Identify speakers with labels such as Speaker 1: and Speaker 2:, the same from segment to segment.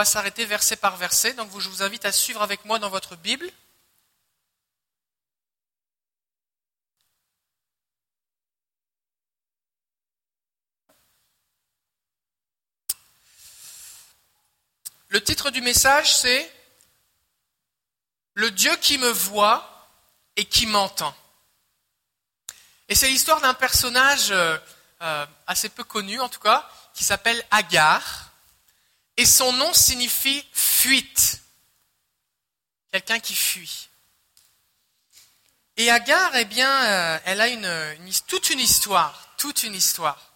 Speaker 1: va s'arrêter verset par verset, donc je vous invite à suivre avec moi dans votre Bible. Le titre du message, c'est Le Dieu qui me voit et qui m'entend. Et c'est l'histoire d'un personnage euh, euh, assez peu connu, en tout cas, qui s'appelle Agar. Et son nom signifie fuite. Quelqu'un qui fuit. Et Agar, eh bien, euh, elle a toute une histoire, toute une histoire.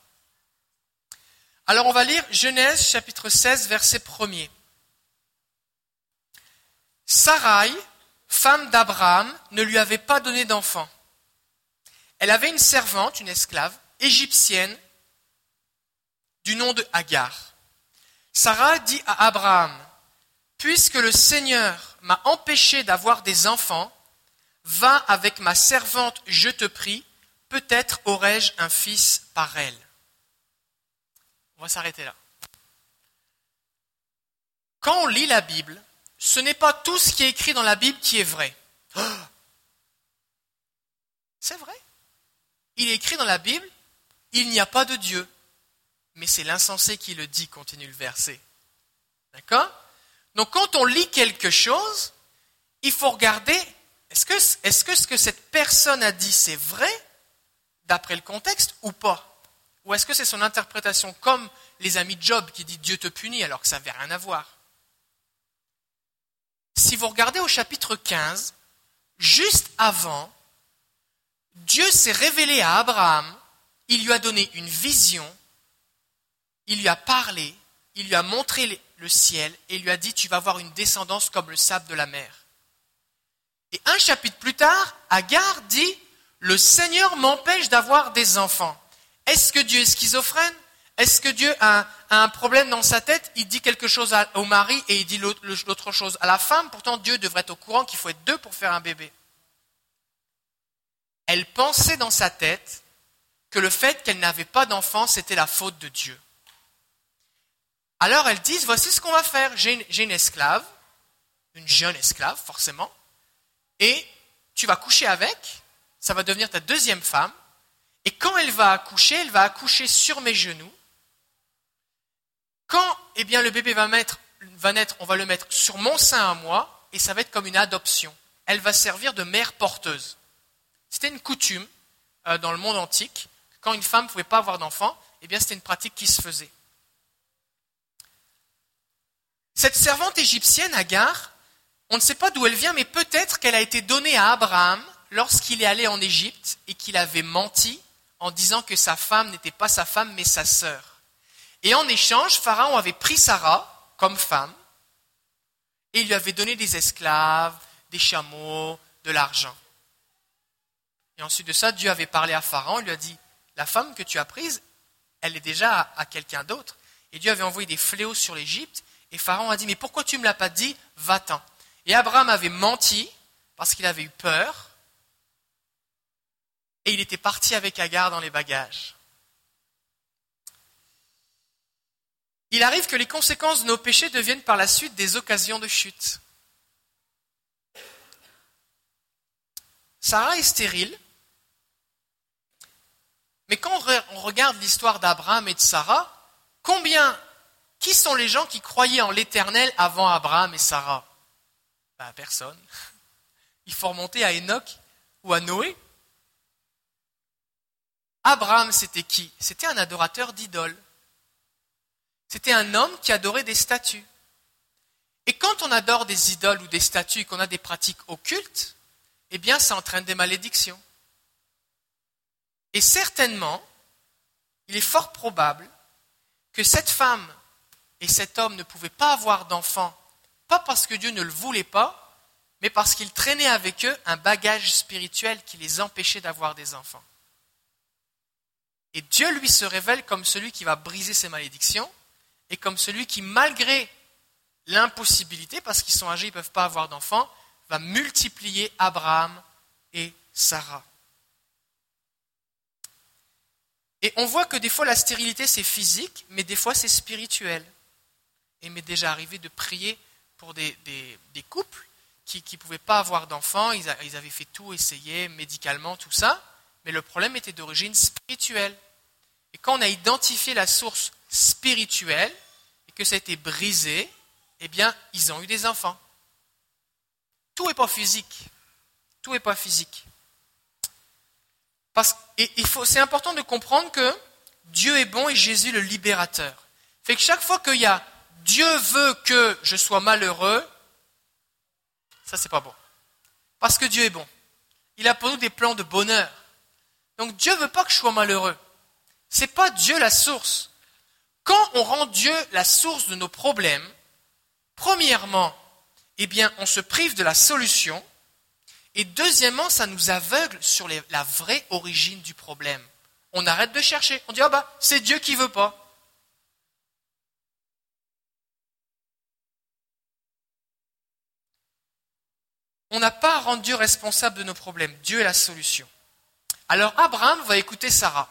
Speaker 1: Alors on va lire Genèse chapitre 16, verset 1er. Sarai, femme d'Abraham, ne lui avait pas donné d'enfant. Elle avait une servante, une esclave, égyptienne, du nom de Agar. Sarah dit à Abraham, Puisque le Seigneur m'a empêché d'avoir des enfants, va avec ma servante, je te prie, peut-être aurai-je un fils par elle. On va s'arrêter là. Quand on lit la Bible, ce n'est pas tout ce qui est écrit dans la Bible qui est vrai. C'est vrai. Il est écrit dans la Bible, il n'y a pas de Dieu. Mais c'est l'insensé qui le dit, continue le verset. D'accord? Donc quand on lit quelque chose, il faut regarder, est-ce que, ce que cette personne a dit, c'est vrai, d'après le contexte, ou pas? Ou est-ce que c'est son interprétation, comme les amis de Job qui dit Dieu te punit, alors que ça n'avait rien à voir? Si vous regardez au chapitre 15, juste avant, Dieu s'est révélé à Abraham, il lui a donné une vision, il lui a parlé, il lui a montré le ciel et lui a dit tu vas avoir une descendance comme le sable de la mer. Et un chapitre plus tard, Agar dit le Seigneur m'empêche d'avoir des enfants. Est-ce que Dieu est schizophrène? Est-ce que Dieu a, un problème dans sa tête? Il dit quelque chose au mari et il dit l'autre chose à la femme. Pourtant, Dieu devrait être au courant qu'il faut être deux pour faire un bébé. Elle pensait dans sa tête que le fait qu'elle n'avait pas d'enfant, c'était la faute de Dieu. Alors elles disent, voici ce qu'on va faire. J'ai une esclave, une jeune esclave forcément, et tu vas coucher avec, ça va devenir ta deuxième femme, et quand elle va accoucher, elle va accoucher sur mes genoux, quand eh bien, le bébé va, naître, on va le mettre sur mon sein à moi, et ça va être comme une adoption. Elle va servir de mère porteuse. C'était une coutume euh, dans le monde antique. Quand une femme ne pouvait pas avoir d'enfant, eh c'était une pratique qui se faisait. Cette servante égyptienne, Agar, on ne sait pas d'où elle vient, mais peut-être qu'elle a été donnée à Abraham lorsqu'il est allé en Égypte et qu'il avait menti en disant que sa femme n'était pas sa femme mais sa sœur. Et en échange, Pharaon avait pris Sarah comme femme et lui avait donné des esclaves, des chameaux, de l'argent. Et ensuite de ça, Dieu avait parlé à Pharaon, il lui a dit, la femme que tu as prise, elle est déjà à, quelqu'un d'autre. Et Dieu avait envoyé des fléaux sur l'Égypte, et Pharaon a dit, mais pourquoi tu ne me l'as pas dit? Va-t'en. Et Abraham avait menti, parce qu'il avait eu peur, et il était parti avec Agar dans les bagages. il arrive que les conséquences de nos péchés deviennent par la suite des occasions de chute. Sarah est stérile, mais quand on regarde l'histoire d'Abraham et de Sarah, combien, qui sont les gens qui croyaient en l'Éternel avant Abraham et Sarah? Ben, Personne. Il faut remonter à Enoch ou à Noé. Abraham, c'était qui? C'était un adorateur d'idoles. C'était un homme qui adorait des statues. Et quand on adore des idoles ou des statues et qu'on a des pratiques occultes, eh bien, ça entraîne des malédictions. Et certainement, il est fort probable que cette femme et cet homme ne pouvaient pas avoir d'enfants, pas parce que Dieu ne le voulait pas, mais parce qu'il traînait avec eux un bagage spirituel qui les empêchait d'avoir des enfants. Et Dieu lui se révèle comme celui qui va briser ces malédictions, et comme celui qui, malgré l'impossibilité, parce qu'ils sont âgés, ils ne peuvent pas avoir d'enfants, va multiplier Abraham et Sarah. Et on voit que des fois la stérilité c'est physique, mais des fois c'est spirituel. Il m'est déjà arrivé de prier pour des, couples qui ne pouvaient pas avoir d'enfants, ils, avaient fait tout, essayé médicalement, tout ça, mais le problème était d'origine spirituelle. Et quand on a identifié la source spirituelle et que ça a été brisé, eh bien, ils ont eu des enfants. Tout n'est pas physique. Tout n'est pas physique. Parce, et c'est important de comprendre que Dieu est bon et Jésus le libérateur. Fait que chaque fois qu'il y a Dieu veut que je sois malheureux, ça c'est pas bon. Parce que Dieu est bon. Il a pour nous des plans de bonheur. Donc Dieu veut pas que je sois malheureux. C'est pas Dieu la source. Quand on rend Dieu la source de nos problèmes, premièrement, eh bien, on se prive de la solution. Et deuxièmement, ça nous aveugle sur la vraie origine du problème. On arrête de chercher. On dit, ah bah, c'est Dieu qui veut pas. On n'a pas rendu Dieu responsable de nos problèmes. Dieu est la solution. Alors Abraham va écouter Sarah.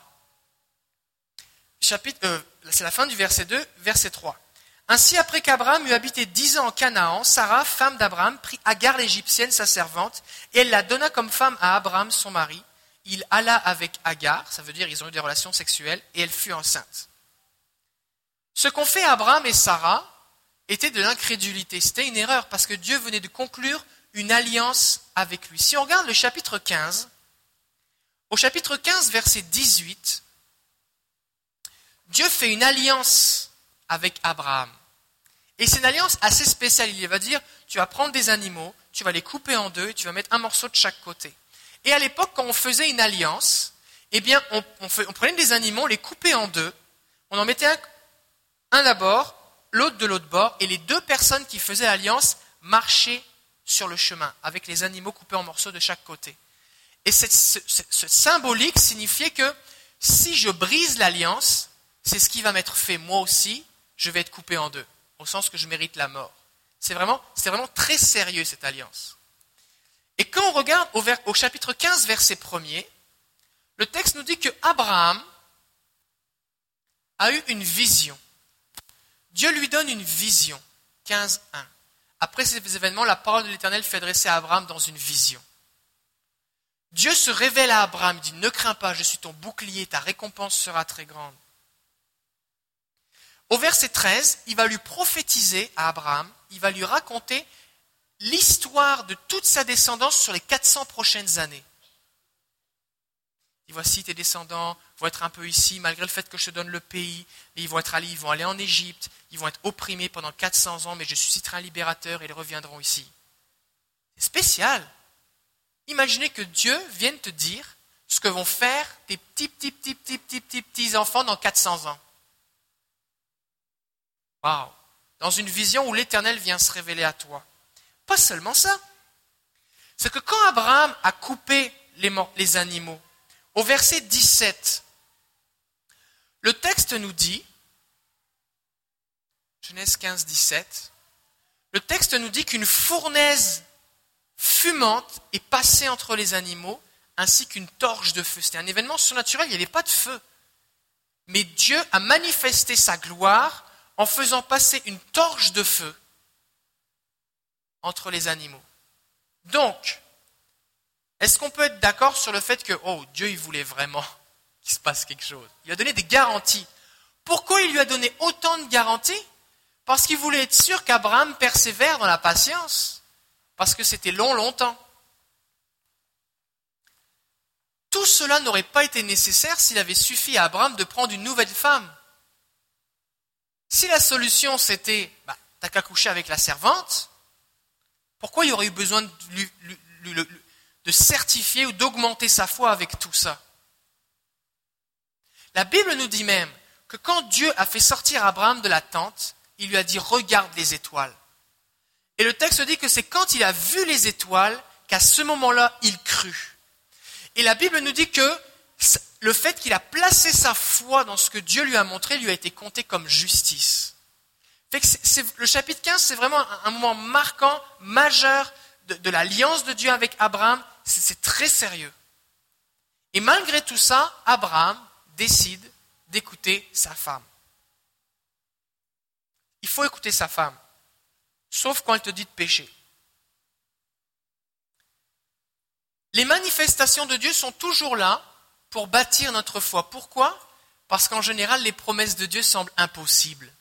Speaker 1: Euh, c'est la fin du verset 2, verset 3. Ainsi, après qu'Abraham eut habité dix ans en Canaan, Sarah, femme d'Abraham, prit Agar l'égyptienne, sa servante, et elle la donna comme femme à Abraham, son mari. Il alla avec Agar, ça veut dire ils ont eu des relations sexuelles, et elle fut enceinte. Ce qu'ont fait Abraham et Sarah était de l'incrédulité. C'était une erreur parce que Dieu venait de conclure une alliance avec lui. Si on regarde le chapitre 15, au chapitre 15, verset 18, Dieu fait une alliance avec Abraham. Et c'est une alliance assez spéciale. Il va dire, tu vas prendre des animaux, tu vas les couper en deux, et tu vas mettre un morceau de chaque côté. Et à l'époque, quand on faisait une alliance, eh bien, on, prenait des animaux, on les coupait en deux, on en mettait un, un d'abord, l'autre de l'autre bord, et les deux personnes qui faisaient l'alliance marchaient sur le chemin, avec les animaux coupés en morceaux de chaque côté. Et ce, ce symbolique signifiait que si je brise l'alliance, c'est ce qui va m'être fait moi aussi, je vais être coupé en deux, au sens que je mérite la mort. C'est vraiment, c'est vraiment très sérieux cette alliance. Et quand on regarde au, au chapitre 15, verset 1er, le texte nous dit que Abraham a eu une vision. Dieu lui donne une vision. 15.1. Après ces événements, la parole de l'Éternel fait adresser à Abraham dans une vision. Dieu se révèle à Abraham, dit, ne crains pas, je suis ton bouclier, ta récompense sera très grande. Au verset 13, il va lui prophétiser à Abraham, il va lui raconter l'histoire de toute sa descendance sur les 400 prochaines années. Voici tes descendants vont être un peu ici, malgré le fait que je te donne le pays, ils vont être allés, ils vont aller en Égypte, ils vont être opprimés pendant 400 ans, mais je susciterai un libérateur et ils reviendront ici. C'est spécial. Imaginez que Dieu vienne te dire ce que vont faire tes petits, petits, petits, petits, petits, petits, petits enfants dans 400 ans. Waouh Dans une vision où l'Éternel vient se révéler à toi. Pas seulement ça. C'est que quand Abraham a coupé les, les animaux, au verset 17, le texte nous dit, Genèse 15, 17, le texte nous dit qu'une fournaise fumante est passée entre les animaux ainsi qu'une torche de feu. C'était un événement surnaturel, il n'y avait pas de feu. Mais Dieu a manifesté sa gloire en faisant passer une torche de feu entre les animaux. Donc, est-ce qu'on peut être d'accord sur le fait que, oh, Dieu, il voulait vraiment qu'il se passe quelque chose? Il a donné des garanties. Pourquoi il lui a donné autant de garanties? Parce qu'il voulait être sûr qu'Abraham persévère dans la patience. Parce que c'était long, longtemps. Tout cela n'aurait pas été nécessaire s'il avait suffi à Abraham de prendre une nouvelle femme. Si la solution c'était, bah, t'as qu'à coucher avec la servante, pourquoi il aurait eu besoin de, de certifier ou d'augmenter sa foi avec tout ça La Bible nous dit même que quand Dieu a fait sortir Abraham de la tente, il lui a dit regarde les étoiles. Et le texte dit que c'est quand il a vu les étoiles qu'à ce moment-là, il crut. Et la Bible nous dit que le fait qu'il a placé sa foi dans ce que Dieu lui a montré lui a été compté comme justice. le chapitre 15, c'est vraiment un, moment marquant, majeur de, l'alliance de Dieu avec Abraham. C'est très sérieux. Et malgré tout ça, Abraham décide d'écouter sa femme. il faut écouter sa femme, sauf quand elle te dit de pécher. Les manifestations de Dieu sont toujours là pour bâtir notre foi. Pourquoi? Parce qu'en général, les promesses de Dieu semblent impossibles.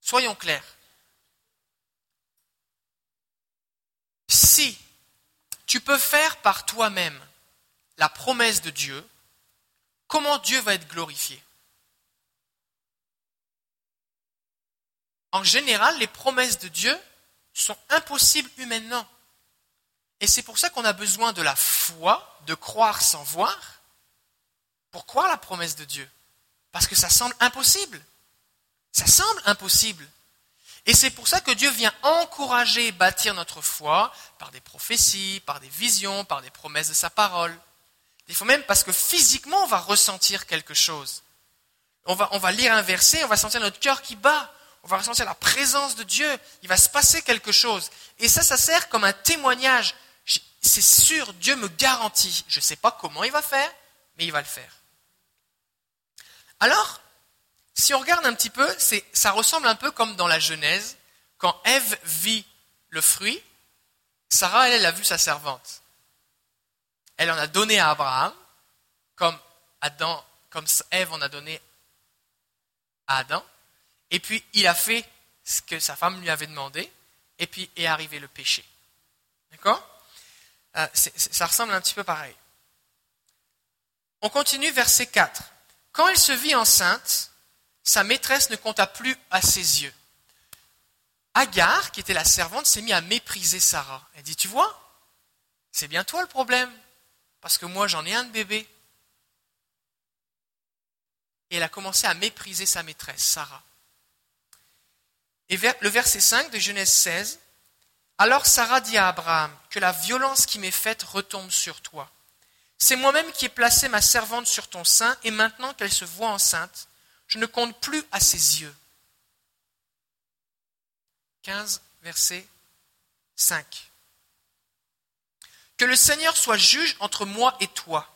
Speaker 1: Soyons clairs. Si tu peux faire par toi-même la promesse de Dieu, comment Dieu va être glorifié? En général, les promesses de Dieu sont impossibles humainement. Et c'est pour ça qu'on a besoin de la foi, de croire sans voir, pour croire la promesse de Dieu. Parce que ça semble impossible. Ça semble impossible. Et c'est pour ça que Dieu vient encourager et bâtir notre foi par des prophéties, par des visions, par des promesses de sa parole. Des fois même parce que physiquement, on va ressentir quelque chose. On va, on va lire un verset, on va sentir notre cœur qui bat on va ressentir la présence de Dieu, il va se passer quelque chose. Et ça, ça sert comme un témoignage. C'est sûr, Dieu me garantit. Je ne sais pas comment il va faire, mais il va le faire. Alors, si on regarde un petit peu, ça ressemble un peu comme dans la Genèse, quand Ève vit le fruit, Sarah, elle, elle a vu sa servante. Elle en a donné à Abraham, comme Adam, Ève en a donné à Adam. Et puis il a fait ce que sa femme lui avait demandé, et puis est arrivé le péché. D'accord? Euh, Ça ressemble un petit peu pareil. On continue verset 4. Quand elle se vit enceinte, sa maîtresse ne compta plus à ses yeux. Agar, qui était la servante, s'est mis à mépriser Sarah. Elle dit, tu vois, c'est bien toi le problème, parce que moi j'en ai un de bébé. Et elle a commencé à mépriser sa maîtresse, Sarah. Et le verset 5 de Genèse 16, Alors Sarah dit à Abraham, que la violence qui m'est faite retombe sur toi. C'est moi-même qui ai placé ma servante sur ton sein, et maintenant qu'elle se voit enceinte, je ne compte plus à ses yeux. 15, verset 5. Que le Seigneur soit juge entre moi et toi.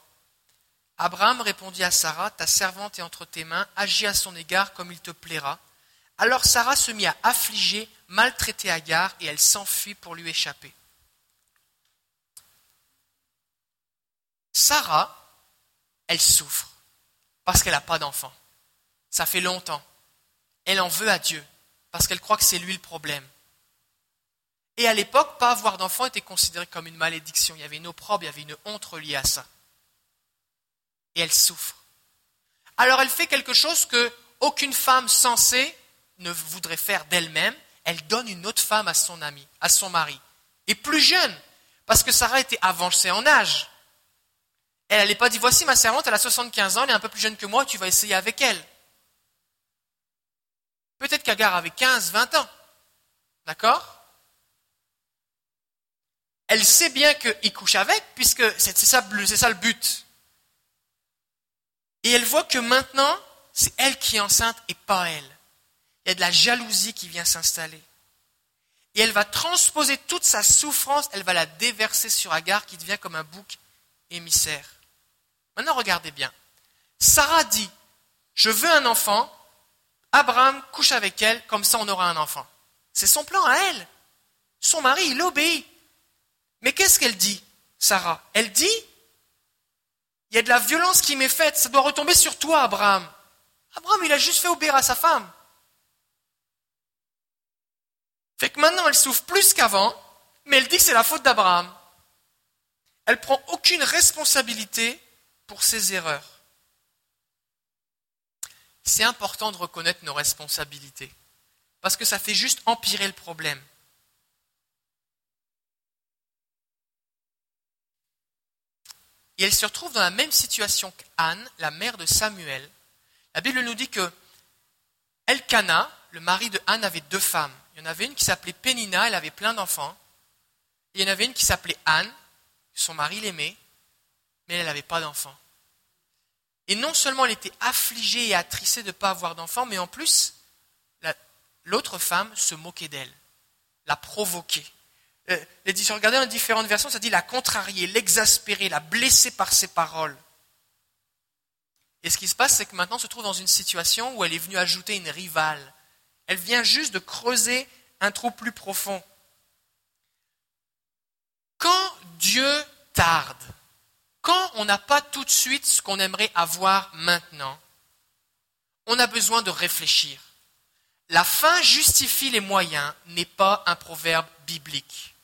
Speaker 1: Abraham répondit à Sarah, ta servante est entre tes mains, agis à son égard comme il te plaira. Alors Sarah se mit à affliger, maltraiter Agar, et elle s'enfuit pour lui échapper. Sarah, elle souffre parce qu'elle n'a pas d'enfant. Ça fait longtemps. Elle en veut à Dieu parce qu'elle croit que c'est lui le problème. Et à l'époque, pas avoir d'enfant était considéré comme une malédiction. Il y avait une opprobre, il y avait une honte reliée à ça. Et elle souffre. Alors elle fait quelque chose que aucune femme sensée ne voudrait faire d'elle-même, elle donne une autre femme à son ami, à son mari. Et plus jeune, parce que Sarah était avancée en âge. Elle n'allait pas dire, voici ma servante, elle a 75 ans, elle est un peu plus jeune que moi, tu vas essayer avec elle. Peut-être qu'Agar avait 15, 20 ans. D'accord? Elle sait bien qu'il couche avec, puisque c'est ça, ça le but. Et elle voit que maintenant, c'est elle qui est enceinte et pas elle il y a de la jalousie qui vient s'installer. Et elle va transposer toute sa souffrance, elle va la déverser sur Agar qui devient comme un bouc émissaire. Maintenant, regardez bien. Sarah dit, je veux un enfant, Abraham couche avec elle, comme ça on aura un enfant. C'est son plan à elle. Son mari, il obéit. Mais qu'est-ce qu'elle dit, Sarah? Elle dit, il y a de la violence qui m'est faite, ça doit retomber sur toi, Abraham. Abraham, il a juste fait obéir à sa femme. Fait que maintenant, elle souffre plus qu'avant, mais elle dit que c'est la faute d'Abraham. Elle prend aucune responsabilité pour ses erreurs. C'est important de reconnaître nos responsabilités, parce que ça fait juste empirer le problème. Et elle se retrouve dans la même situation qu'Anne, la mère de Samuel. La Bible nous dit que Elkanah, le mari de Anne, avait deux femmes. Il y en avait une qui s'appelait Pénina, elle avait plein d'enfants. Il y en avait une qui s'appelait Anne, son mari l'aimait, mais elle n'avait pas d'enfants. Et non seulement elle était affligée et attristée de ne pas avoir d'enfants, mais en plus, l'autre femme se moquait d'elle, la provoquait. Euh, regardez dans différentes versions, ça dit la contrarier, l'exaspérer, la blesser par ses paroles. Et ce qui se passe, c'est que maintenant, elle se trouve dans une situation où elle est venue ajouter une rivale Elle vient juste de creuser un trou plus profond. Quand Dieu tarde, quand on n'a pas tout de suite ce qu'on aimerait avoir maintenant, on a besoin de réfléchir. La fin justifie les moyens n'est pas un proverbe biblique.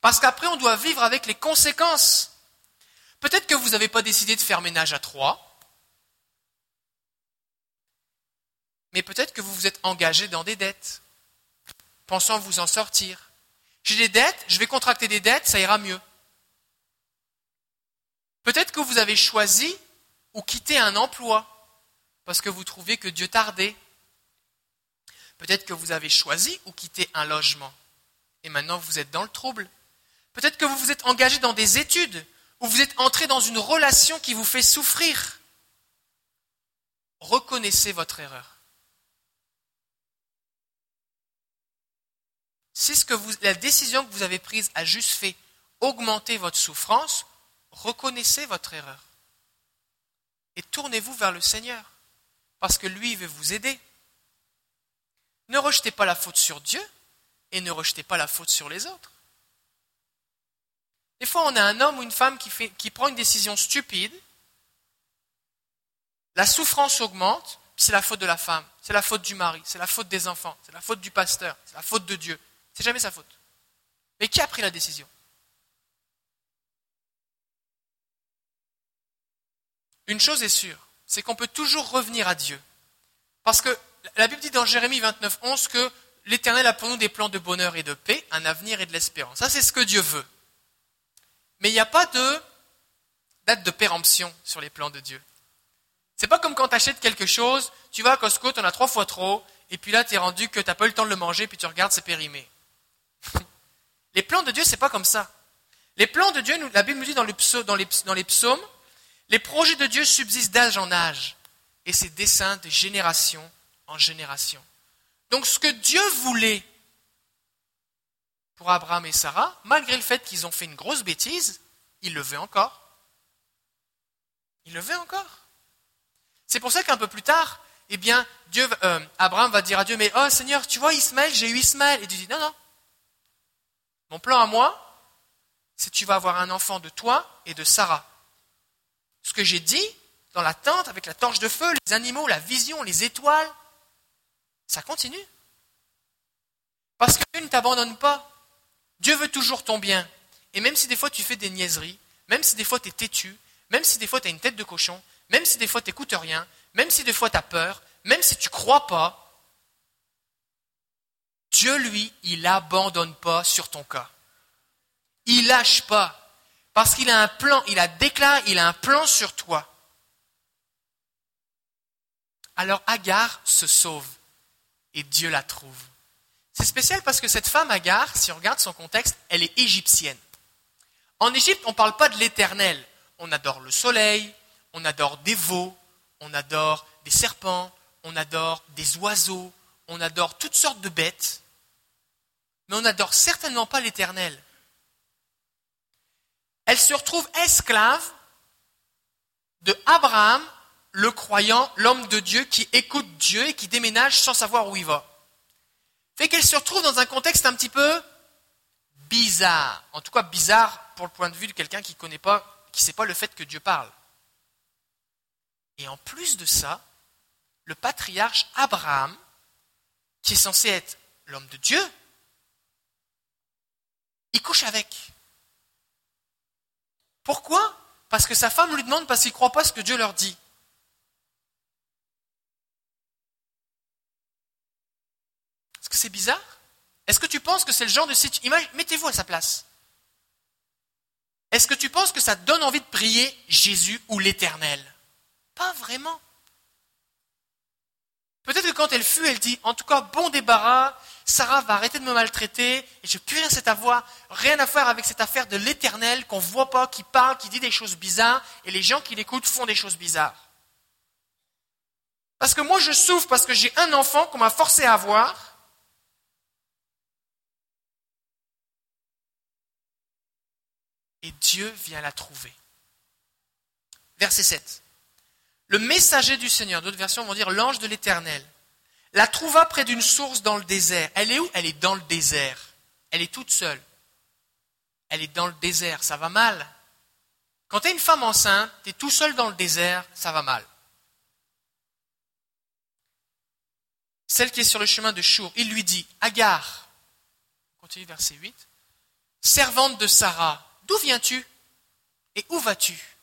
Speaker 1: Parce qu'après, on doit vivre avec les conséquences. Peut-être que vous n'avez pas décidé de faire ménage à trois, mais peut-être que vous vous êtes engagé dans des dettes, pensant vous en sortir. J'ai des dettes, je vais contracter des dettes, ça ira mieux. Peut-être que vous avez choisi ou quitté un emploi parce que vous trouvez que Dieu tardait. Peut-être que vous avez choisi ou quitté un logement et maintenant vous êtes dans le trouble. Peut-être que vous vous êtes engagé dans des études ou vous êtes entré dans une relation qui vous fait souffrir. Reconnaissez votre erreur. Si ce que la décision que vous avez prise a juste fait augmenter votre souffrance, reconnaissez votre erreur. Et tournez-vous vers le Seigneur, parce que lui veut vous aider. Ne rejetez pas la faute sur Dieu et ne rejetez pas la faute sur les autres. Des fois, on a un homme ou une femme qui prend une décision stupide, la souffrance augmente, c'est la faute de la femme, c'est la faute du mari, c'est la faute des enfants, c'est la faute du pasteur, c'est la faute de Dieu. C'est jamais sa faute. Mais qui a pris la décision? Une chose est sûre, c'est qu'on peut toujours revenir à Dieu. Parce que la Bible dit dans Jérémie 29, 11 que l'Éternel a pour nous des plans de bonheur et de paix, un avenir et de l'espérance. Ça, c'est ce que Dieu veut. Mais il n'y a pas de date de péremption sur les plans de Dieu. C'est pas comme quand tu achètes quelque chose, tu vas à Costco, tu en as trois fois trop, et puis là, tu es rendu que tu n'as pas eu le temps de le manger, puis tu regardes, c'est périmé. Les plans de Dieu, c'est pas comme ça. Les plans de Dieu, la Bible nous dit dans, les, psaumes, les projets de Dieu subsistent d'âge en âge, et ses desseins de génération en génération. Donc ce que Dieu voulait pour Abraham et Sarah, malgré le fait qu'ils ont fait une grosse bêtise, il le veut encore. Il le veut encore. C'est pour ça qu'un peu plus tard, eh bien, euh, Abraham va dire à Dieu, mais oh Seigneur, tu vois Ismaël, j'ai eu Ismaël. Et Dieu dit, non, non. Mon plan à moi, c'est que tu vas avoir un enfant de toi et de Sarah. Ce que j'ai dit dans la tente avec la torche de feu, les animaux, la vision, les étoiles, ça continue. Parce que Dieu ne t'abandonne pas. Dieu veut toujours ton bien. Et même si des fois tu fais des niaiseries, même si des fois tu es têtu, même si des fois tu as une tête de cochon, même si des fois tu n'écoutes rien, même si des fois tu as peur, même si tu crois pas, Dieu, lui, il n'abandonne pas sur ton cas. Il lâche pas. Parce qu'il a un plan, il a déclaré, il a un plan sur toi. Alors Agar se sauve et Dieu la trouve. C'est spécial parce que cette femme, Agar, si on regarde son contexte, elle est égyptienne. En Égypte, on ne parle pas de l'éternel. On adore le soleil, on adore des veaux, on adore des serpents, on adore des oiseaux, on adore toutes sortes de bêtes, mais on n'adore certainement pas l'éternel. Elle se retrouve esclave de Abraham, le croyant, l'homme de Dieu qui écoute Dieu et qui déménage sans savoir où il va fait qu'elle se retrouve dans un contexte un petit peu bizarre. En tout cas, bizarre pour le point de vue de quelqu'un qui ne connaît pas, qui sait pas le fait que Dieu parle. Et en plus de ça, le patriarche Abraham, qui est censé être l'homme de Dieu, il couche avec. Pourquoi? Parce que sa femme lui demande parce qu'il ne croit pas ce que Dieu leur dit. Est-ce que c'est bizarre? Est-ce que tu penses que c'est le genre de situation... Mettez-vous à sa place. Est-ce que tu penses que ça te donne envie de prier Jésus ou l'Éternel? Pas vraiment. Peut-être que quand elle fut, elle dit, en tout cas, bon débarras, Sarah va arrêter de me maltraiter, et je plus rien à voir, rien à faire avec cette affaire de l'éternel qu'on voit pas, qui parle, qui dit des choses bizarres, et les gens qui l'écoutent font des choses bizarres. Parce que moi je souffre parce que j'ai un enfant qu'on m'a forcé à avoir, et Dieu vient la trouver. Verset 7. Le messager du Seigneur, d'autres versions vont dire l'ange de l'Éternel, la trouva près d'une source dans le désert. Elle est où? Elle est dans le désert. Elle est toute seule. Elle est dans le désert. Ça va mal. Quand tu es une femme enceinte, tu es tout seul dans le désert, ça va mal. Celle qui est sur le chemin de Chour, il lui dit, Agar, continue verset 8, servante de Sarah, d'où viens-tu? Et où vas-tu?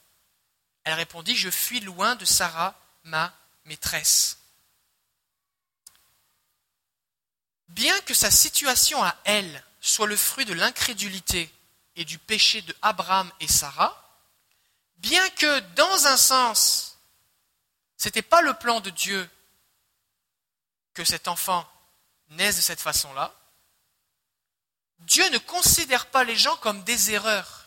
Speaker 1: Elle répondit, je fuis loin de Sarah, ma maîtresse. Bien que sa situation à elle soit le fruit de l'incrédulité et du péché de Abraham et Sarah, bien que dans un sens, ce n'était pas le plan de Dieu que cet enfant naisse de cette façon-là, Dieu ne considère pas les gens comme des erreurs.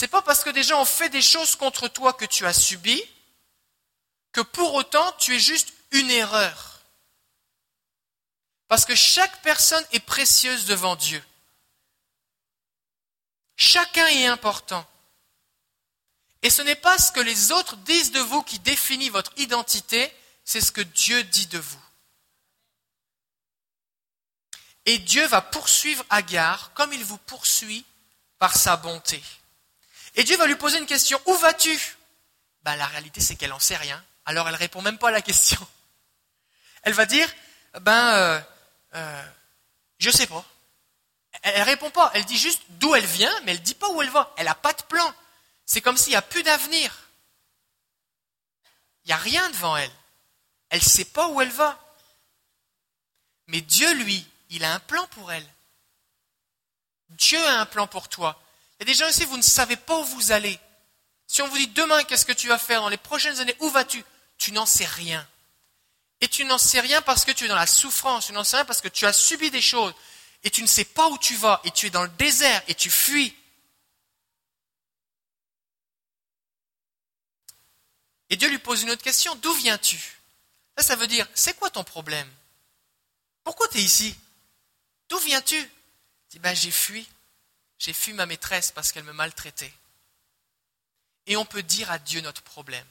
Speaker 1: C'est pas parce que des gens ont fait des choses contre toi que tu as subi que pour autant tu es juste une erreur. Parce que chaque personne est précieuse devant Dieu. Chacun est important. Et ce n'est pas ce que les autres disent de vous qui définit votre identité, c'est ce que Dieu dit de vous. Et Dieu va poursuivre Agar comme il vous poursuit par sa bonté. Et Dieu va lui poser une question, où vas-tu? Ben, La réalité c'est qu'elle n'en sait rien. Alors elle répond même pas à la question. Elle va dire, ben, euh, euh, sais pas. Elle, ne répond pas. Elle dit juste d'où elle vient, mais elle ne dit pas où elle va. Elle n'a pas de plan. C'est comme s'il n'y a plus d'avenir. Il n'y a rien devant elle. Elle ne sait pas où elle va. Mais Dieu, lui, il a un plan pour elle. Dieu a un plan pour toi. Des gens ici, vous ne savez pas où vous allez. Si on vous dit demain, qu'est-ce que tu vas faire dans les prochaines années, où vas-tu? Tu n'en sais rien. Et tu n'en sais rien parce que tu es dans la souffrance, tu n'en sais rien parce que tu as subi des choses, et tu ne sais pas où tu vas, et tu es dans le désert, et tu fuis. Et Dieu lui pose une autre question, d'où viens-tu? Là, ça veut dire, c'est quoi ton problème? Pourquoi tu es ici? D'où viens-tu? Il dit, ben j'ai fui. J'ai fui ma maîtresse parce qu'elle me maltraitait. Et on peut dire à Dieu notre problème.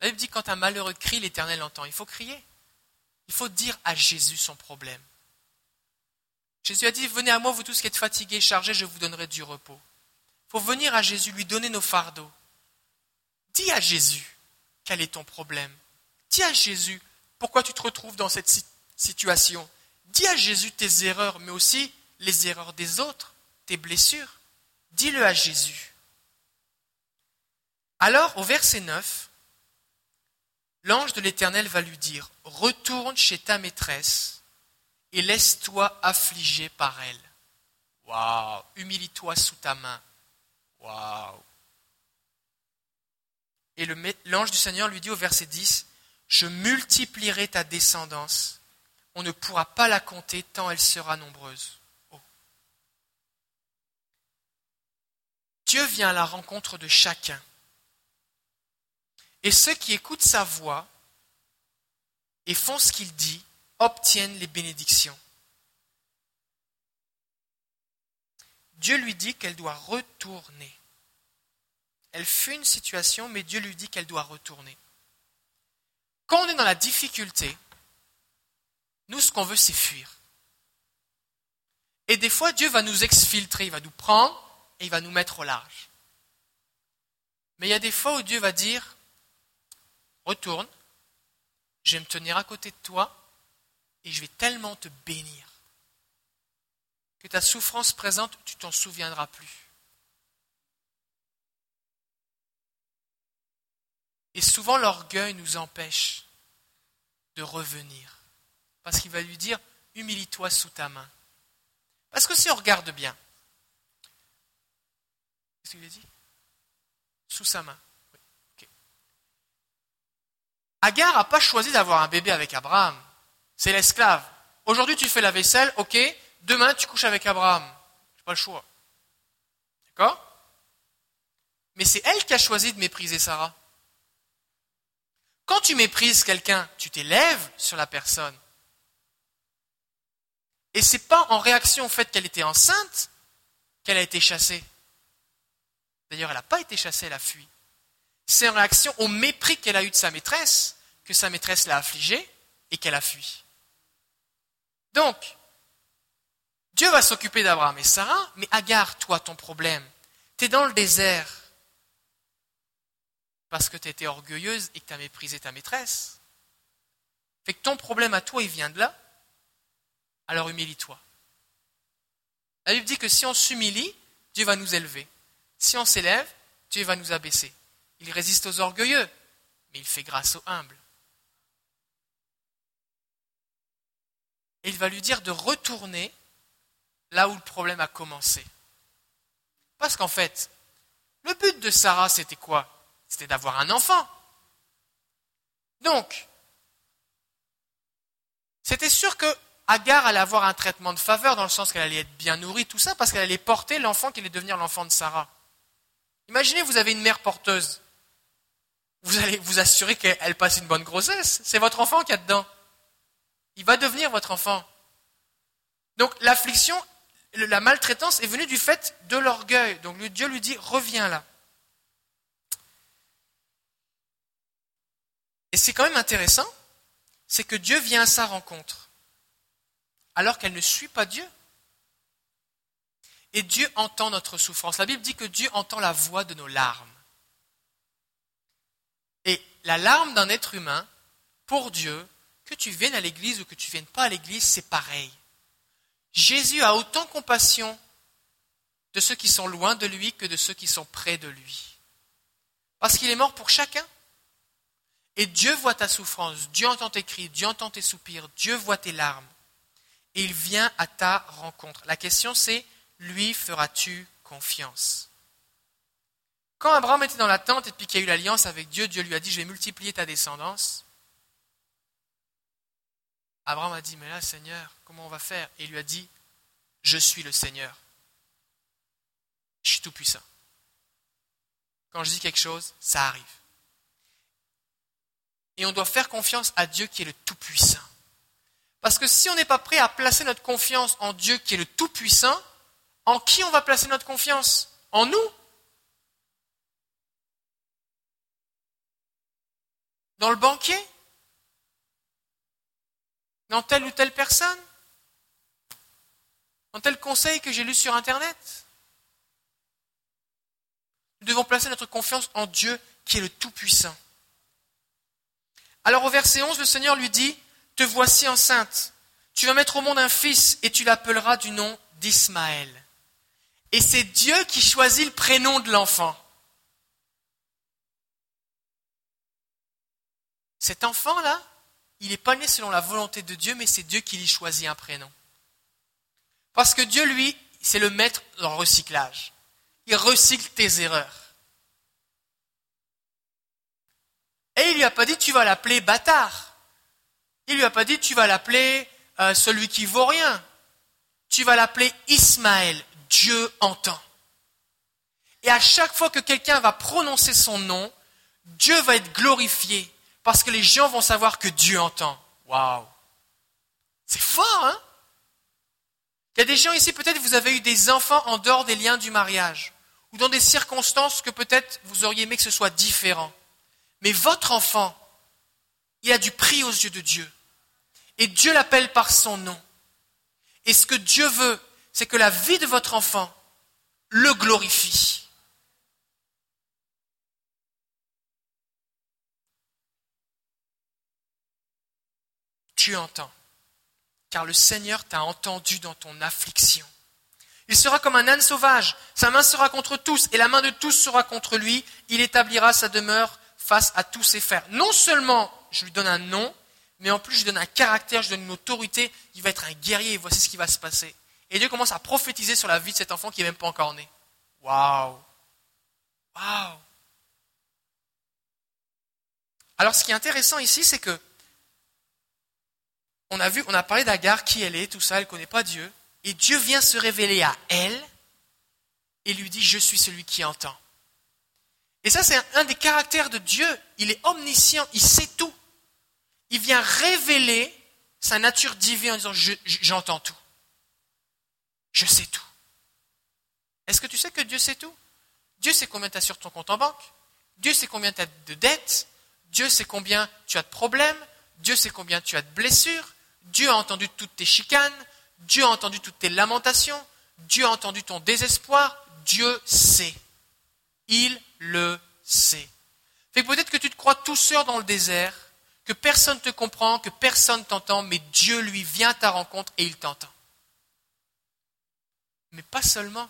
Speaker 1: La Bible dit quand un malheureux crie, l'Éternel entend. Il faut crier. Il faut dire à Jésus son problème. Jésus a dit, venez à moi, vous tous qui êtes fatigués, chargés, je vous donnerai du repos. Il faut venir à Jésus, lui donner nos fardeaux. Dis à Jésus quel est ton problème? Dis à Jésus pourquoi tu te retrouves dans cette situation? Dis à Jésus tes erreurs, mais aussi les erreurs des autres, tes blessures. Dis-le à Jésus. Alors, au verset 9, l'ange de l'Éternel va lui dire, retourne chez ta maîtresse et laisse-toi affliger par elle. Humilie-toi sous ta main. Waouh. Et l'ange du Seigneur lui dit au verset 10, je multiplierai ta descendance. On ne pourra pas la compter tant elle sera nombreuse. Oh. Dieu vient à la rencontre de chacun. Et ceux qui écoutent sa voix et font ce qu'il dit obtiennent les bénédictions. Dieu lui dit qu'elle doit retourner. Elle fuit une situation, mais Dieu lui dit qu'elle doit retourner. Quand on est dans la difficulté, nous, ce qu'on veut, c'est fuir. Et des fois, Dieu va nous exfiltrer, il va nous prendre et il va nous mettre au large. Mais il y a des fois où Dieu va dire, retourne, je vais me tenir à côté de toi et je vais tellement te bénir que ta souffrance présente, tu t'en souviendras plus. Et souvent l'orgueil nous empêche de revenir. Parce qu'il va lui dire, humilie-toi sous ta main. Parce que si on regarde bien, qu'est-ce qu'il a dit? Sous sa main. Agar n'a pas choisi d'avoir un bébé avec Abraham. C'est l'esclave. Aujourd'hui, tu fais la vaisselle, ok. Demain, tu couches avec Abraham. n'ai pas le choix. D'accord? Mais c'est elle qui a choisi de mépriser Sarah. Quand tu méprises quelqu'un, tu t'élèves sur la personne. Et c'est pas en réaction au fait qu'elle était enceinte qu'elle a été chassée. D'ailleurs, elle n'a pas été chassée, elle a fui. C'est en réaction au mépris qu'elle a eu de sa maîtresse que sa maîtresse l'a affligée et qu'elle a fui. Donc, Dieu va s'occuper d'Abraham et Sarah, mais Agar, toi, ton problème, tu es dans le désert parce que tu étais orgueilleuse et que tu as méprisé ta maîtresse. Fait que ton problème à toi, il vient de là. Alors humilie-toi. La Bible dit que si on s'humilie, Dieu va nous élever. Si on s'élève, Dieu va nous abaisser. Il résiste aux orgueilleux, mais il fait grâce aux humbles. Et il va lui dire de retourner là où le problème a commencé. Parce qu'en fait, le but de Sarah, c'était quoi? C'était d'avoir un enfant. Donc, c'était sûr que Agar allait avoir un traitement de faveur dans le sens qu'elle allait être bien nourrie, tout ça, parce qu'elle allait porter l'enfant qui allait devenir l'enfant de Sarah. Imaginez, vous avez une mère porteuse. Vous allez vous assurer qu'elle passe une bonne grossesse. C'est votre enfant qui a dedans. Il va devenir votre enfant. Donc l'affliction, la maltraitance est venue du fait de l'orgueil. Donc Dieu lui dit, reviens là. Et c'est quand même intéressant, c'est que Dieu vient à sa rencontre, alors qu'elle ne suit pas Dieu. Et Dieu entend notre souffrance. La Bible dit que Dieu entend la voix de nos larmes. Et la larme d'un être humain, pour Dieu, que tu viennes à l'église ou que tu viennes pas à l'église, c'est pareil. Jésus a autant compassion de ceux qui sont loin de lui que de ceux qui sont près de lui. Parce qu'il est mort pour chacun. Et Dieu voit ta souffrance, Dieu entend tes cris, Dieu entend tes soupirs, Dieu voit tes larmes. Il vient à ta rencontre. La question c'est, lui feras-tu confiance? Quand Abraham était dans la tente et puis qu'il a eu l'alliance avec Dieu, Dieu lui a dit, je vais multiplier ta descendance. Abraham a dit, mais là, Seigneur, comment on va faire? Et il lui a dit, je suis le Seigneur. Je suis tout puissant. Quand je dis quelque chose, ça arrive. Et on doit faire confiance à Dieu qui est le Tout-Puissant. Parce que si on n'est pas prêt à placer notre confiance en Dieu qui est le Tout-Puissant, en qui on va placer notre confiance? En nous? Dans le banquier? Dans telle ou telle personne? Dans tel conseil que j'ai lu sur Internet? Nous devons placer notre confiance en Dieu qui est le Tout-Puissant. Alors au verset 11, le Seigneur lui dit, Te voici enceinte, tu vas mettre au monde un fils et tu l'appelleras du nom d'Ismaël. Et c'est Dieu qui choisit le prénom de l'enfant. Cet enfant-là, il n'est pas né selon la volonté de Dieu, mais c'est Dieu qui lui choisit un prénom. Parce que Dieu, lui, c'est le maître dans recyclage. Il recycle tes erreurs. Et il lui a pas dit tu vas l'appeler bâtard. Il lui a pas dit tu vas l'appeler euh, celui qui vaut rien. Tu vas l'appeler Ismaël. Dieu entend. Et à chaque fois que quelqu'un va prononcer son nom, Dieu va être glorifié. Parce que les gens vont savoir que Dieu entend. Waouh! C'est fort, hein? Il y a des gens ici, peut-être vous avez eu des enfants en dehors des liens du mariage, ou dans des circonstances que peut-être vous auriez aimé que ce soit différent. Mais votre enfant, il a du prix aux yeux de Dieu. Et Dieu l'appelle par son nom. Et ce que Dieu veut, c'est que la vie de votre enfant le glorifie. tu entends, car le Seigneur t'a entendu dans ton affliction. Il sera comme un âne sauvage, sa main sera contre tous, et la main de tous sera contre lui, il établira sa demeure face à tous ses frères. Non seulement je lui donne un nom, mais en plus je lui donne un caractère, je lui donne une autorité, il va être un guerrier, et voici ce qui va se passer. Et Dieu commence à prophétiser sur la vie de cet enfant qui n'est même pas encore né. Waouh Waouh Alors ce qui est intéressant ici, c'est que on a vu, on a parlé d'Agar, qui elle est, tout ça, elle ne connaît pas Dieu. Et Dieu vient se révéler à elle et lui dit, je suis celui qui entend. Et ça, c'est un, des caractères de Dieu. Il est omniscient, il sait tout. Il vient révéler sa nature divine en disant, j'entends tout. Je sais tout. Est-ce que tu sais que Dieu sait tout? Dieu sait combien tu as sur ton compte en banque. Dieu sait combien tu as de dettes. Dieu sait combien tu as de problèmes. Dieu sait combien tu as de blessures. Dieu a entendu toutes tes chicanes. Dieu a entendu toutes tes lamentations. Dieu a entendu ton désespoir. Dieu sait. Il le sait. Fait peut-être que tu te crois tout seul dans le désert, que personne ne te comprend, que personne t'entend, mais Dieu lui vient à ta rencontre et il t'entend. Mais pas seulement.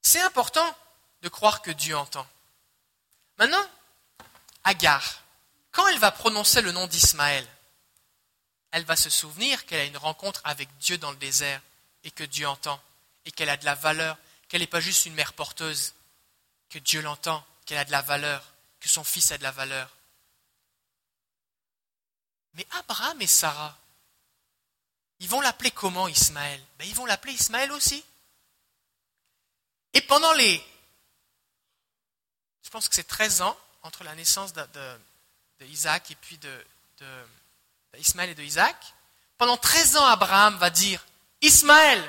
Speaker 1: C'est important de croire que Dieu entend. Maintenant, Agar, quand elle va prononcer le nom d'Ismaël, elle va se souvenir qu'elle a une rencontre avec Dieu dans le désert et que Dieu entend et qu'elle a de la valeur, qu'elle n'est pas juste une mère porteuse, que Dieu l'entend, qu'elle a de la valeur, son fils a de la valeur. Mais Abraham et Sarah, ils vont l'appeler comment Ismaël? Ben, Ils vont l'appeler Ismaël aussi. Et pendant les, je pense que c'est 13 ans entre la naissance de, Isaac et puis de, d'Ismaël et de Isaac, pendant 13 ans, Abraham va dire, Ismaël,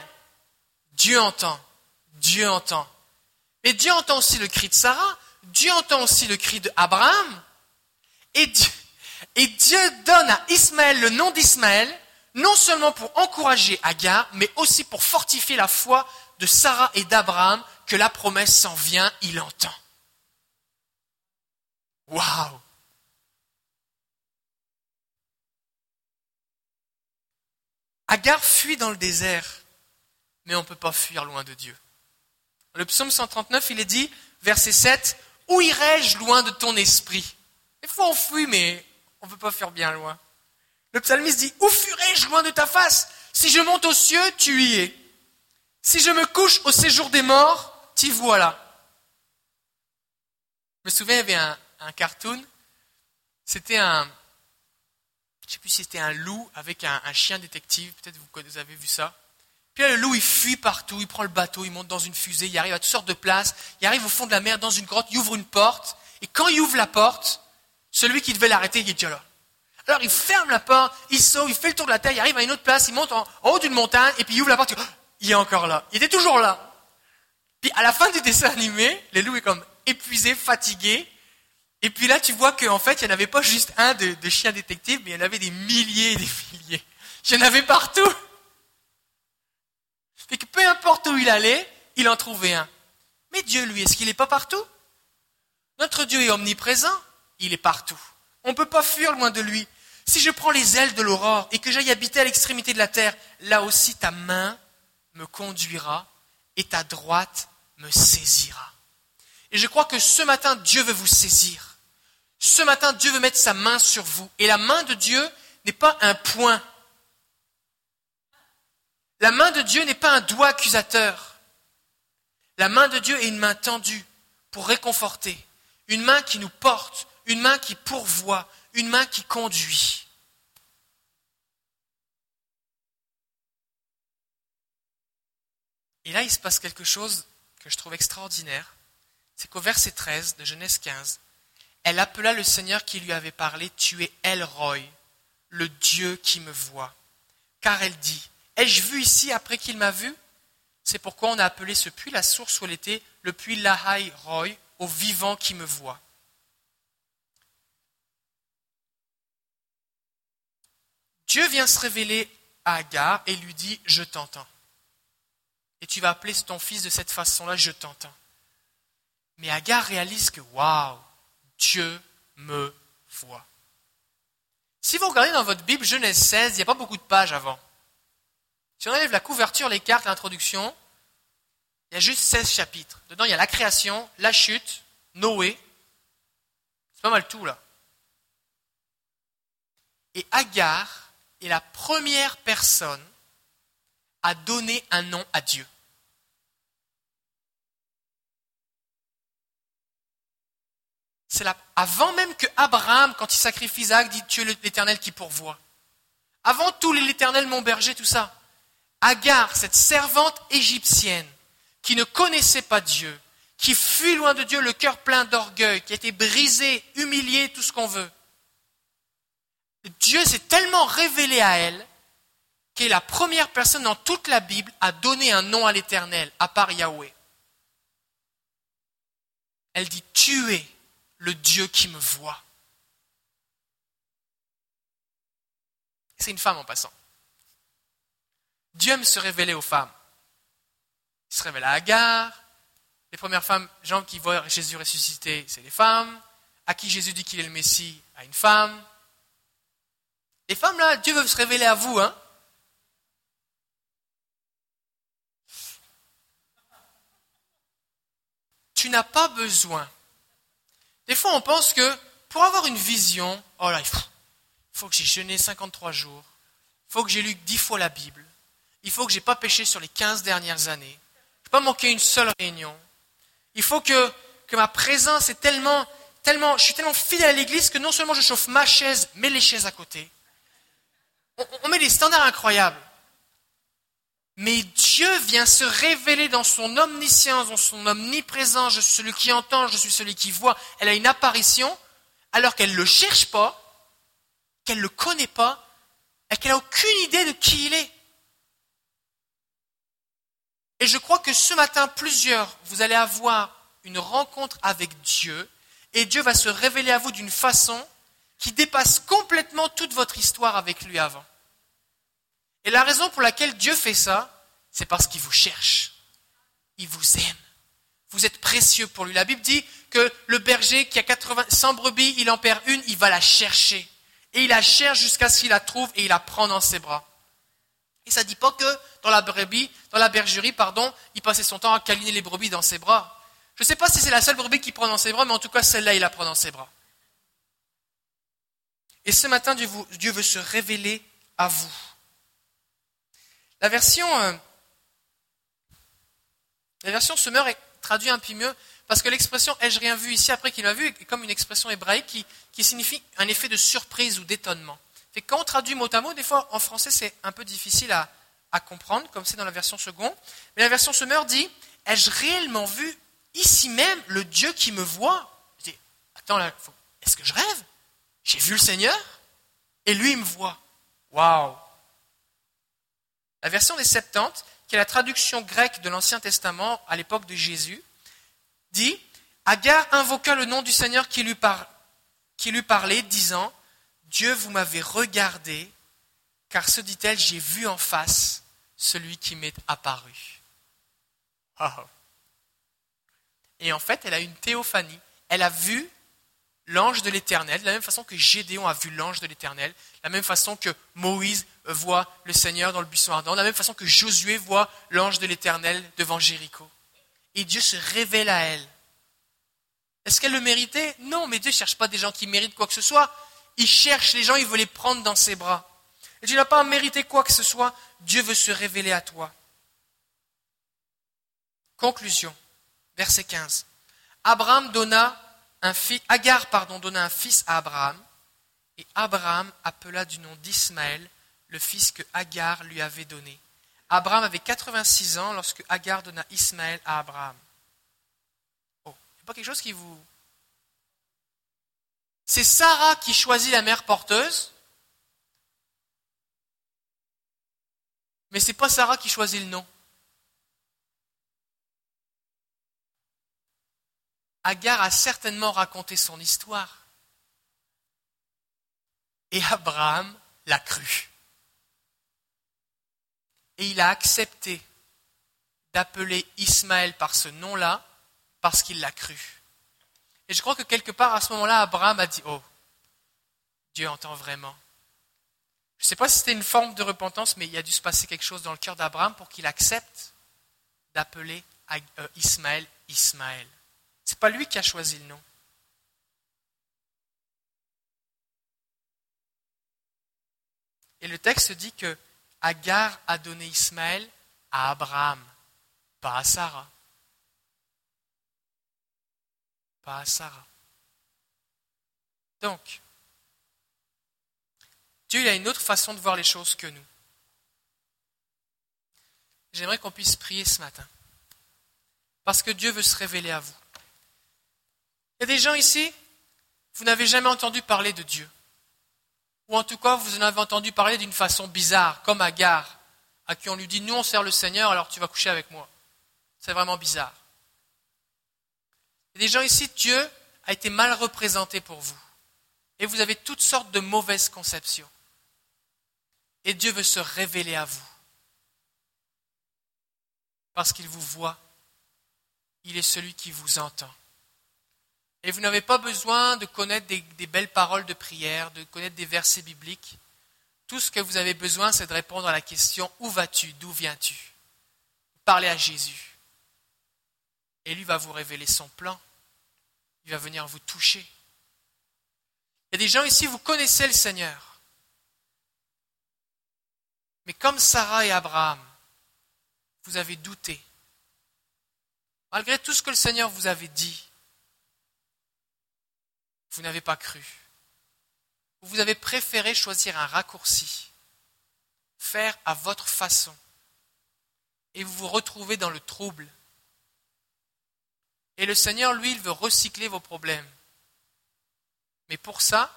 Speaker 1: Dieu entend, Dieu entend. Mais Dieu entend aussi le cri de Sarah, Dieu entend aussi le cri d'Abraham, et Dieu, et Dieu donne à Ismaël le nom d'Ismaël, non seulement pour encourager Agar, mais aussi pour fortifier la foi de Sarah et d'Abraham que la promesse s'en vient, il entend. Waouh Agar fuit dans le désert, mais on ne peut pas fuir loin de Dieu. Le psaume 139, il est dit, verset 7, Où irai-je loin de ton esprit? Il faut en fuir, mais on ne peut pas fuir bien loin. Le psalmiste dit, Où fuirai-je loin de ta face? Si je monte aux cieux, tu y es. Si je me couche au séjour des morts, t'y voilà. Je me souviens, il y avait un, cartoon. C'était un, je ne si c'était un loup avec un, chien détective, peut-être vous, vous avez vu ça. Puis le loup, il fuit partout, il prend le bateau, il monte dans une fusée, il arrive à toutes sortes de places, il arrive au fond de la mer, dans une grotte, il ouvre une porte, et quand il ouvre la porte, celui qui devait l'arrêter, il est déjà là. Alors il ferme la porte, il sauve, il fait le tour de la terre, il arrive à une autre place, il monte en, haut d'une montagne, et puis il ouvre la porte, oh, il est encore là. Il était toujours là. Puis à la fin du dessin animé, le loup est comme épuisé, fatigué, et puis là, tu vois qu'en fait, il n'y en avait pas juste un de, chiens détectives, mais il y en avait des milliers et des milliers. Il y en avait partout. Et que peu importe où il allait, il en trouvait un. Mais Dieu, lui, est-ce qu'il n'est pas partout? Notre Dieu est omniprésent, il est partout. On ne peut pas fuir loin de lui. Si je prends les ailes de l'aurore et que j'aille habiter à l'extrémité de la terre, là aussi ta main me conduira et ta droite me saisira. Et je crois que ce matin, Dieu veut vous saisir. Ce matin, Dieu veut mettre sa main sur vous. Et la main de Dieu n'est pas un point. La main de Dieu n'est pas un doigt accusateur. La main de Dieu est une main tendue pour réconforter. Une main qui nous porte, une main qui pourvoit, une main qui conduit. Et là, il se passe quelque chose que je trouve extraordinaire. C'est qu'au verset 13 de Genèse 15, elle appela le Seigneur qui lui avait parlé, tu es El Roy, le Dieu qui me voit. Car elle dit, ai-je vu ici après qu'il m'a vu? C'est pourquoi on a appelé ce puits la source où elle était, le puits Lahai Roy, au vivant qui me voit. Dieu vient se révéler à Agar et lui dit, je t'entends. Et tu vas appeler ton fils de cette façon-là, je t'entends. Mais Agar réalise que, waouh, Dieu me voit. Si vous regardez dans votre Bible Genèse 16, il n'y a pas beaucoup de pages avant. Si on enlève la couverture, les cartes, l'introduction, il y a juste 16 chapitres. Dedans, il y a la création, la chute, Noé. C'est pas mal tout là. Et Agar est la première personne à donner un nom à Dieu. c'est avant même que Abraham, quand il sacrifie Isaac, dit Tu es l'Éternel qui pourvoit. Avant tout l'Éternel, mon berger, tout ça. Agar, cette servante égyptienne, qui ne connaissait pas Dieu, qui fuit loin de Dieu, le cœur plein d'orgueil, qui a été brisé, humilié, tout ce qu'on veut. Dieu s'est tellement révélé à elle qui est la première personne dans toute la Bible à donner un nom à l'Éternel, à part Yahweh. Elle dit, tu es le Dieu qui me voit. C'est une femme en passant. Dieu aime se révéler aux femmes. Il se révèle à Agar. Les premières femmes, gens qui voient Jésus ressuscité, c'est les femmes. À qui Jésus dit qu'il est le Messie, à une femme. Les femmes, là, Dieu veut se révéler à vous, hein. Tu n'as pas besoin. Des fois, on pense que pour avoir une vision, oh là, il faut, que j'ai jeûné 53 jours. Il faut que j'ai lu 10 fois la Bible. Il faut que j'ai pas péché sur les 15 dernières années. Je ne pas manquer une seule réunion. Il faut que, que ma présence est tellement, tellement, je suis tellement fidèle à l'église que non seulement je chauffe ma chaise, mais les chaises à côté. On, on met des standards incroyables. Mais Dieu vient se révéler dans son omniscience, dans son omniprésence. Je suis celui qui entend, je suis celui qui voit. Elle a une apparition alors qu'elle ne le cherche pas, qu'elle ne le connaît pas, et qu'elle n'a aucune idée de qui il est. Et je crois que ce matin, plusieurs, vous allez avoir une rencontre avec Dieu, et Dieu va se révéler à vous d'une façon qui dépasse complètement toute votre histoire avec lui avant. Et la raison pour laquelle Dieu fait ça, c'est parce qu'il vous cherche. Il vous aime. Vous êtes précieux pour lui. La Bible dit que le berger qui a 80, 100 brebis, il en perd une, il va la chercher. Et il la cherche jusqu'à ce qu'il la trouve et il la prend dans ses bras. Et ça ne dit pas que dans la brebis, dans la bergerie, pardon, il passait son temps à câliner les brebis dans ses bras. Je ne sais pas si c'est la seule brebis qu'il prend dans ses bras, mais en tout cas, celle-là, il la prend dans ses bras. Et ce matin, Dieu veut se révéler à vous. La version, euh, la version Semeur est traduite un peu mieux parce que l'expression ai-je rien vu ici après qu'il l'a vu est comme une expression hébraïque qui, signifie un effet de surprise ou d'étonnement. Et quand on traduit mot à mot, des fois en français c'est un peu difficile à, comprendre, comme c'est dans la version seconde. Mais la version Semeur dit Ai-je réellement vu ici même le Dieu qui me voit? Je dis Attends, est-ce que je rêve? J'ai vu le Seigneur et lui il me voit. Waouh La version des Septante, qui est la traduction grecque de l'Ancien Testament à l'époque de Jésus, dit Agar invoqua le nom du Seigneur qui lui, qui lui parlait, disant Dieu, vous m'avez regardé, car se dit-elle, j'ai vu en face celui qui m'est apparu. Et en fait, elle a une théophanie. Elle a vu l'ange de l'Éternel, de la même façon que Gédéon a vu l'ange de l'Éternel, de la même façon que Moïse voit le Seigneur dans le buisson ardent, de la même façon que Josué voit l'ange de l'Éternel devant Jéricho. Et Dieu se révèle à elle. Est-ce qu'elle le méritait? Non, mais Dieu ne cherche pas des gens qui méritent quoi que ce soit il cherche les gens, il veut les prendre dans ses bras. Et tu n'as pas à mériter quoi que ce soit, Dieu veut se révéler à toi. Conclusion, verset 15. Abraham donna un fils, Agar donna un fils à Abraham, et Abraham appela du nom d'Ismaël le fils que Agar lui avait donné. Abraham avait 86 ans lorsque Agar donna Ismaël à Abraham. Oh, a pas quelque chose qui vous c'est Sarah qui choisit la mère porteuse, mais ce n'est pas Sarah qui choisit le nom. Agar a certainement raconté son histoire. Et Abraham l'a cru. Et il a accepté d'appeler Ismaël par ce nom-là parce qu'il l'a cru. Et je crois que quelque part, à ce moment-là, Abraham a dit, oh, Dieu entend vraiment. Je ne sais pas si c'était une forme de repentance, mais il a dû se passer quelque chose dans le cœur d'Abraham pour qu'il accepte d'appeler euh, Ismaël Ismaël. Ce n'est pas lui qui a choisi le nom. Et le texte dit que Agar a donné Ismaël à Abraham, pas à Sarah. à Sarah. Donc, Dieu a une autre façon de voir les choses que nous. J'aimerais qu'on puisse prier ce matin. Parce que Dieu veut se révéler à vous. Il y a des gens ici, vous n'avez jamais entendu parler de Dieu. Ou en tout cas, vous en avez entendu parler d'une façon bizarre, comme Agar, à qui on lui dit, nous on sert le Seigneur, alors tu vas coucher avec moi. C'est vraiment bizarre. Il y a des gens ici, Dieu a été mal représenté pour vous. Et vous avez toutes sortes de mauvaises conceptions. Et Dieu veut se révéler à vous. Parce qu'il vous voit. Il est celui qui vous entend. Et vous n'avez pas besoin de connaître des, belles paroles de prière, de connaître des versets bibliques. Tout ce que vous avez besoin, c'est de répondre à la question Où vas-tu? D'où viens-tu Parlez à Jésus. Et lui va vous révéler son plan. Il va venir vous toucher. Il y a des gens ici, vous connaissez le Seigneur. Mais comme Sarah et Abraham, vous avez douté. Malgré tout ce que le Seigneur vous avait dit, vous n'avez pas cru. Vous avez préféré choisir un raccourci, faire à votre façon, et vous vous retrouvez dans le trouble. Et le Seigneur, lui, il veut recycler vos problèmes. Mais pour ça,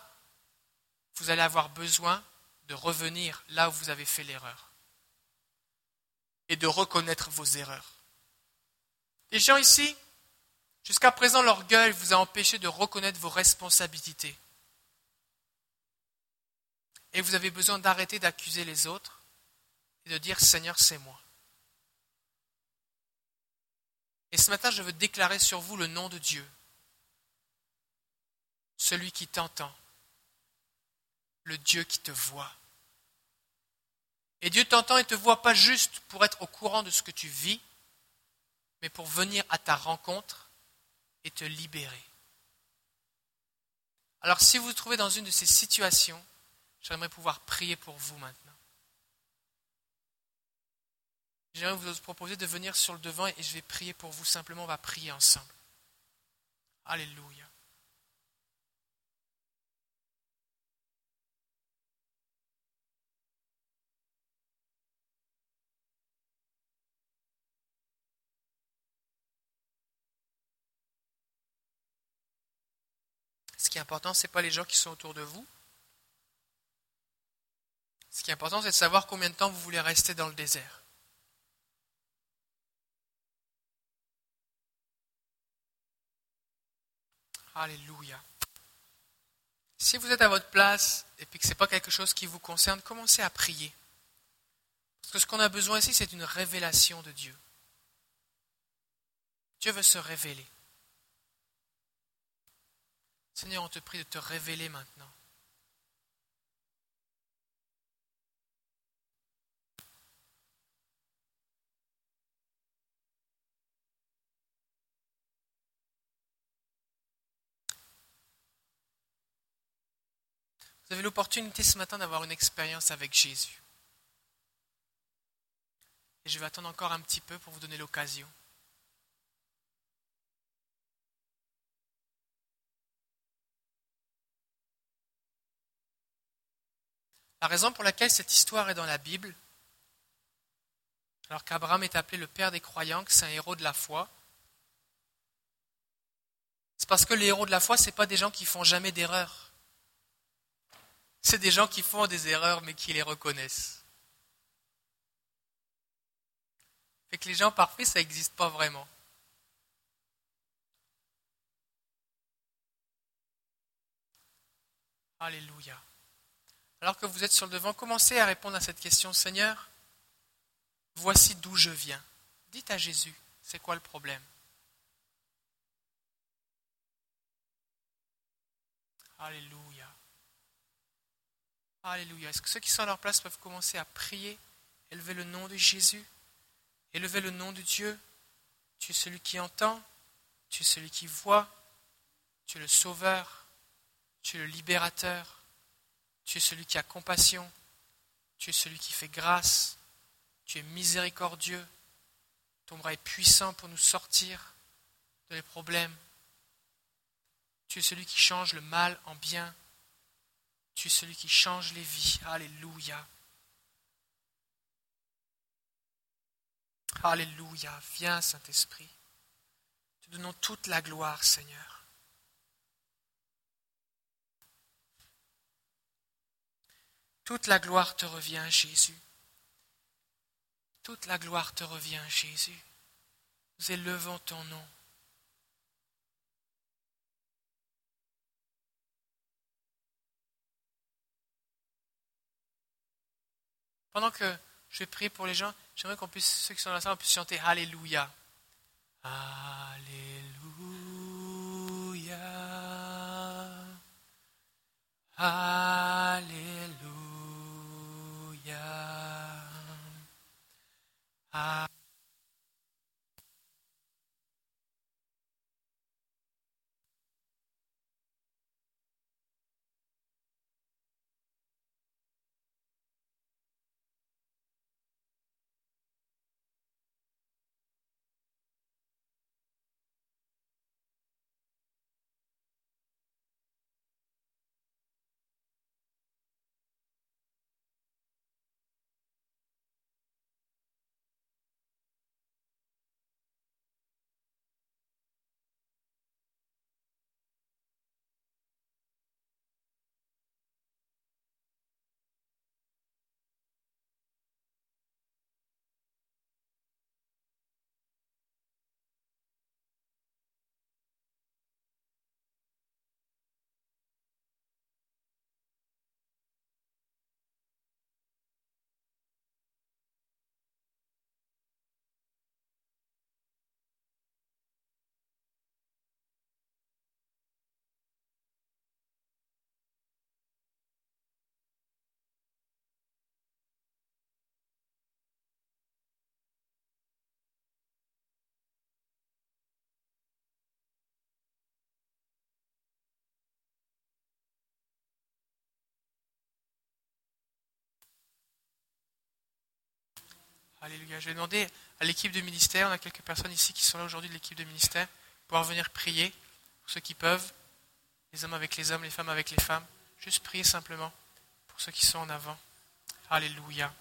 Speaker 1: vous allez avoir besoin de revenir là où vous avez fait l'erreur et de reconnaître vos erreurs. Les gens ici, Jusqu'à présent, l'orgueil vous a empêché de reconnaître vos responsabilités. Et vous avez besoin d'arrêter d'accuser les autres et de dire Seigneur, c'est moi. Et ce matin, je veux déclarer sur vous le nom de Dieu, celui qui t'entend, le Dieu qui te voit. Et Dieu t'entend et te voit pas juste pour être au courant de ce que tu vis, mais pour venir à ta rencontre et te libérer. Alors si vous vous trouvez dans une de ces situations, j'aimerais pouvoir prier pour vous maintenant. J'aimerais vous proposer de venir sur le devant et je vais prier pour vous. Simplement, on va prier ensemble. Alléluia. Qui est important, ce n'est pas les gens qui sont autour de vous. Ce qui est important, c'est de savoir combien de temps vous voulez rester dans le désert. Alléluia. Si vous êtes à votre place et puis que ce n'est pas quelque chose qui vous concerne, commencez à prier. Parce que ce qu'on a besoin ici, c'est une révélation de Dieu. Dieu veut se révéler. Seigneur, on te prie de te révéler maintenant. Vous avez l'opportunité ce matin d'avoir une expérience avec Jésus. Et je vais attendre encore un petit peu pour vous donner l'occasion. La raison pour laquelle cette histoire est dans la Bible, alors qu'Abraham est appelé le père des croyants, que c'est un héros de la foi, c'est parce que les héros de la foi, ce pas des gens qui font jamais d'erreurs. C'est des gens qui font des erreurs mais qui les reconnaissent. Fait que les gens parfaits, ça n'existe pas vraiment. Alléluia alors que vous êtes sur le devant, commencez à répondre à cette question. Seigneur, voici d'où je viens. Dites à Jésus, c'est quoi le problème? Alléluia. Alléluia. Est-ce que ceux qui sont à leur place peuvent commencer à prier, élever le nom de Jésus, élever le nom de Dieu? Tu es celui qui entend, tu es celui qui voit, tu es le sauveur, tu es le libérateur. Tu es celui qui a compassion. Tu es celui qui fait grâce. Tu es miséricordieux. Ton bras est puissant pour nous sortir de les problèmes. Tu es celui qui change le mal en bien. Tu es celui qui change les vies. Alléluia. Alléluia. Viens, Saint-Esprit. Te donnons toute la gloire, Seigneur. Toute la gloire te revient, Jésus. Toute la gloire te revient, Jésus. Nous élevons ton nom. Pendant que je prier pour les gens, j'aimerais qu'on puisse, ceux qui sont dans la salle, puisse chanter Alléluia. Alléluia. Alléluia. Hallelujah. Hallelujah. Alléluia. Je vais demander à l'équipe de ministère, on a quelques personnes ici qui sont là aujourd'hui de l'équipe de ministère, pouvoir venir prier, pour ceux qui peuvent, les hommes avec les hommes, les femmes avec les femmes. Juste prier simplement pour ceux qui sont en avant. Alléluia.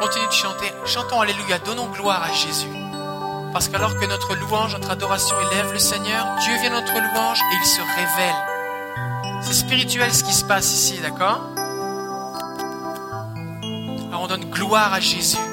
Speaker 1: Continue de chanter, chantons Alléluia, donnons gloire à Jésus. Parce qu'alors que notre louange, notre adoration élève le Seigneur, Dieu vient notre louange et il se révèle. C'est spirituel ce qui se passe ici, d'accord? Alors on donne gloire à Jésus.